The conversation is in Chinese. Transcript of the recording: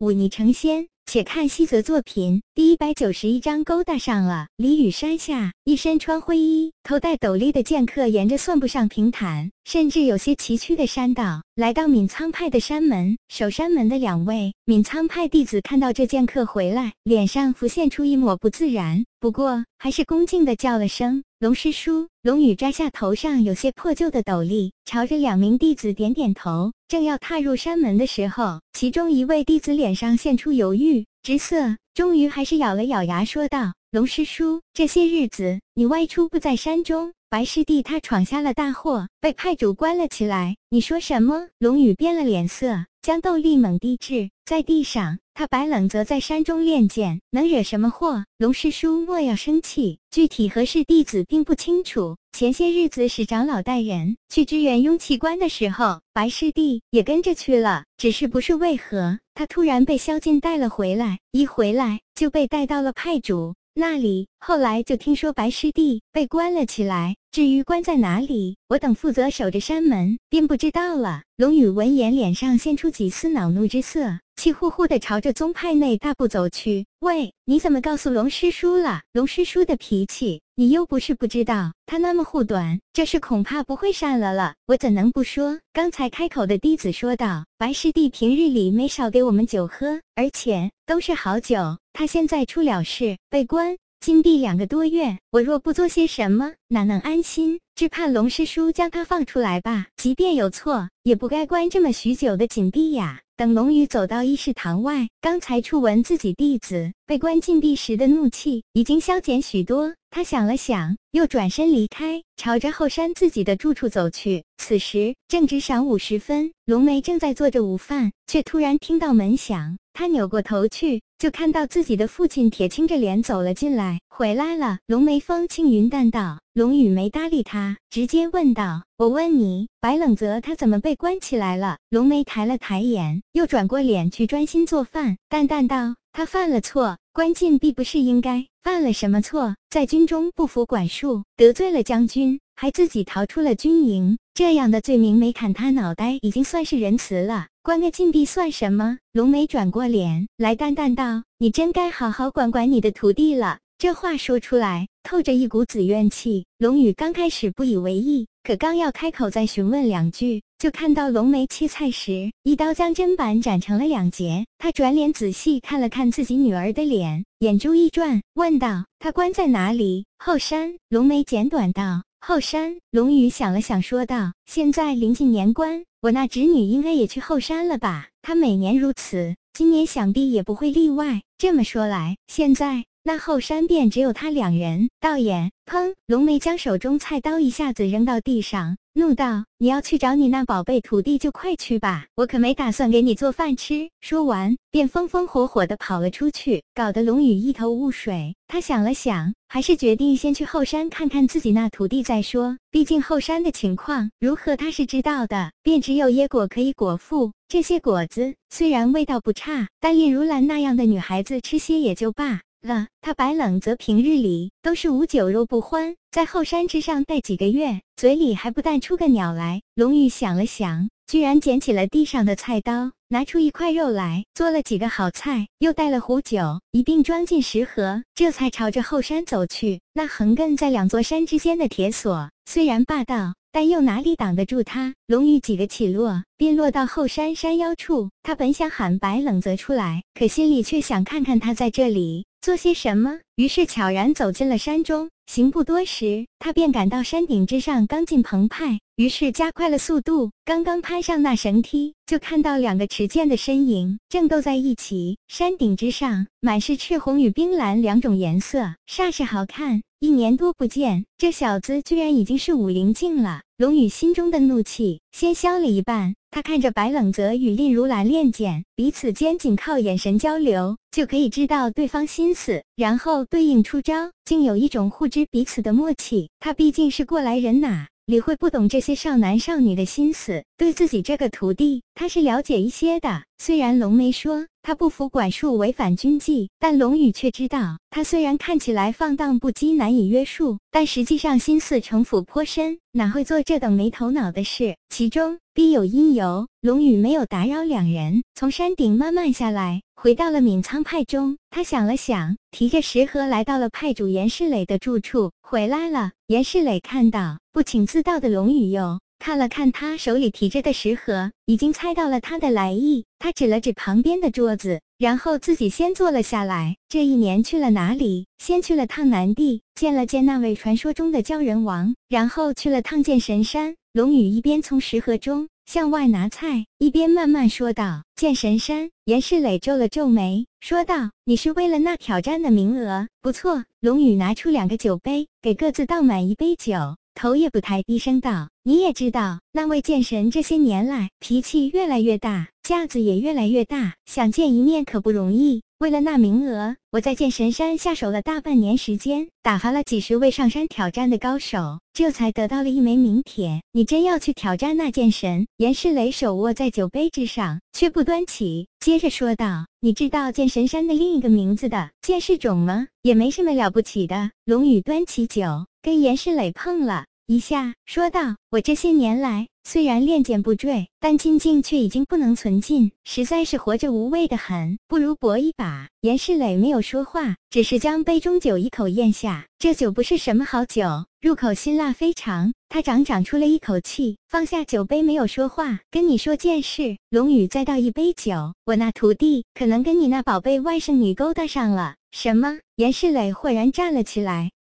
忤逆成仙。且看西泽作品第一百九十一章，勾搭上了。李雨山下，一身穿灰衣、头戴斗笠的剑客，沿着算不上平坦，甚至有些崎岖的山道，来到闵苍派的山门。守山门的两位闵苍派弟子看到这剑客回来，脸上浮现出一抹不自然，不过还是恭敬的叫了声。龙师叔，龙宇摘下头上有些破旧的斗笠，朝着两名弟子点点头。正要踏入山门的时候，其中一位弟子脸上现出犹豫之色，终于还是咬了咬牙，说道：“龙师叔，这些日子你外出不在山中，白师弟他闯下了大祸，被派主关了起来。你说什么？”龙宇变了脸色，将斗笠猛地掷在地上。他白冷则在山中练剑，能惹什么祸？龙师叔莫要生气，具体何事弟子并不清楚。前些日子史长老带人去支援雍气关的时候，白师弟也跟着去了，只是不是为何他突然被萧敬带了回来，一回来就被带到了派主那里。后来就听说白师弟被关了起来。至于关在哪里，我等负责守着山门，便不知道了。龙宇闻言，脸上现出几丝恼怒之色，气呼呼地朝着宗派内大步走去。喂，你怎么告诉龙师叔了？龙师叔的脾气，你又不是不知道。他那么护短，这事恐怕不会善了了。我怎能不说？刚才开口的弟子说道：“白师弟平日里没少给我们酒喝，而且都是好酒。他现在出了事，被关。”禁闭两个多月，我若不做些什么，哪能安心？只怕龙师叔将他放出来吧。即便有错，也不该关这么许久的禁闭呀。等龙宇走到议事堂外，刚才初闻自己弟子被关禁闭时的怒气已经消减许多。他想了想，又转身离开，朝着后山自己的住处走去。此时正值晌午时分，龙梅正在做着午饭，却突然听到门响。他扭过头去，就看到自己的父亲铁青着脸走了进来。回来了，龙梅风轻云淡道。龙宇没搭理他，直接问道：“我问你，白冷泽他怎么被关起来了？”龙眉抬了抬眼，又转过脸去专心做饭，淡淡道：“他犯了错，关禁闭不是应该？犯了什么错？在军中不服管束，得罪了将军。”还自己逃出了军营，这样的罪名没砍他脑袋已经算是仁慈了，关个禁闭算什么？龙梅转过脸来，淡淡道：“你真该好好管管你的徒弟了。”这话说出来，透着一股子怨气。龙宇刚开始不以为意，可刚要开口再询问两句，就看到龙梅切菜时一刀将砧板斩成了两截。他转脸仔细看了看自己女儿的脸，眼珠一转，问道：“她关在哪里？”后山。龙梅简短道。后山，龙宇想了想，说道：“现在临近年关，我那侄女应该也去后山了吧？她每年如此，今年想必也不会例外。这么说来，现在那后山便只有他两人。”道眼，砰！龙梅将手中菜刀一下子扔到地上。怒道：“你要去找你那宝贝徒弟，就快去吧，我可没打算给你做饭吃。”说完，便风风火火地跑了出去，搞得龙宇一头雾水。他想了想，还是决定先去后山看看自己那徒弟再说。毕竟后山的情况如何，他是知道的，便只有椰果可以果腹。这些果子虽然味道不差，但令如兰那样的女孩子吃些也就罢。了，他白冷则平日里都是无酒肉不欢，在后山之上待几个月，嘴里还不但出个鸟来。龙玉想了想，居然捡起了地上的菜刀，拿出一块肉来，做了几个好菜，又带了壶酒，一并装进食盒，这才朝着后山走去。那横亘在两座山之间的铁锁，虽然霸道。但又哪里挡得住他？龙宇几个起落，便落到后山山腰处。他本想喊白冷泽出来，可心里却想看看他在这里做些什么，于是悄然走进了山中。行不多时，他便赶到山顶之上，刚进澎湃，于是加快了速度。刚刚攀上那绳梯，就看到两个持剑的身影正斗在一起。山顶之上，满是赤红与冰蓝两种颜色，煞是好看。一年多不见，这小子居然已经是武灵境了。龙宇心中的怒气先消了一半，他看着白冷泽与令如兰练剑，彼此间仅靠眼神交流就可以知道对方心思，然后对应出招，竟有一种互知彼此的默契。他毕竟是过来人呐。李慧不懂这些少男少女的心思，对自己这个徒弟，他是了解一些的。虽然龙梅说他不服管束，违反军纪，但龙宇却知道，他虽然看起来放荡不羁，难以约束，但实际上心思城府颇深，哪会做这等没头脑的事？其中必有因由。龙宇没有打扰两人，从山顶慢慢下来。回到了闵仓派中。他想了想，提着食盒来到了派主严世磊的住处。回来了，严世磊看到不请自到的龙宇佑。看了看他手里提着的食盒，已经猜到了他的来意。他指了指旁边的桌子，然后自己先坐了下来。这一年去了哪里？先去了趟南地，见了见那位传说中的鲛人王，然后去了趟剑神山。龙宇一边从食盒中向外拿菜，一边慢慢说道：“剑神山。”严世磊皱了皱眉，说道：“你是为了那挑战的名额？不错。”龙宇拿出两个酒杯，给各自倒满一杯酒。头也不抬，低声道：“你也知道，那位剑神这些年来脾气越来越大，架子也越来越大，想见一面可不容易。为了那名额，我在剑神山下手了大半年时间，打发了几十位上山挑战的高手，这才得到了一枚名帖。你真要去挑战那剑神？”严世磊手握在酒杯之上，却不端起，接着说道：“你知道剑神山的另一个名字的剑士种吗？也没什么了不起的。”龙宇端起酒，跟严世磊碰了。一下说道：“我这些年来虽然练剑不坠，但进境却已经不能存进，实在是活着无味的很，不如搏一把。”严世磊没有说话，只是将杯中酒一口咽下。这酒不是什么好酒，入口辛辣非常。他长长出了一口气，放下酒杯，没有说话。跟你说件事，龙宇再倒一杯酒。我那徒弟可能跟你那宝贝外甥女勾搭上了。什么？严世磊豁然站了起来。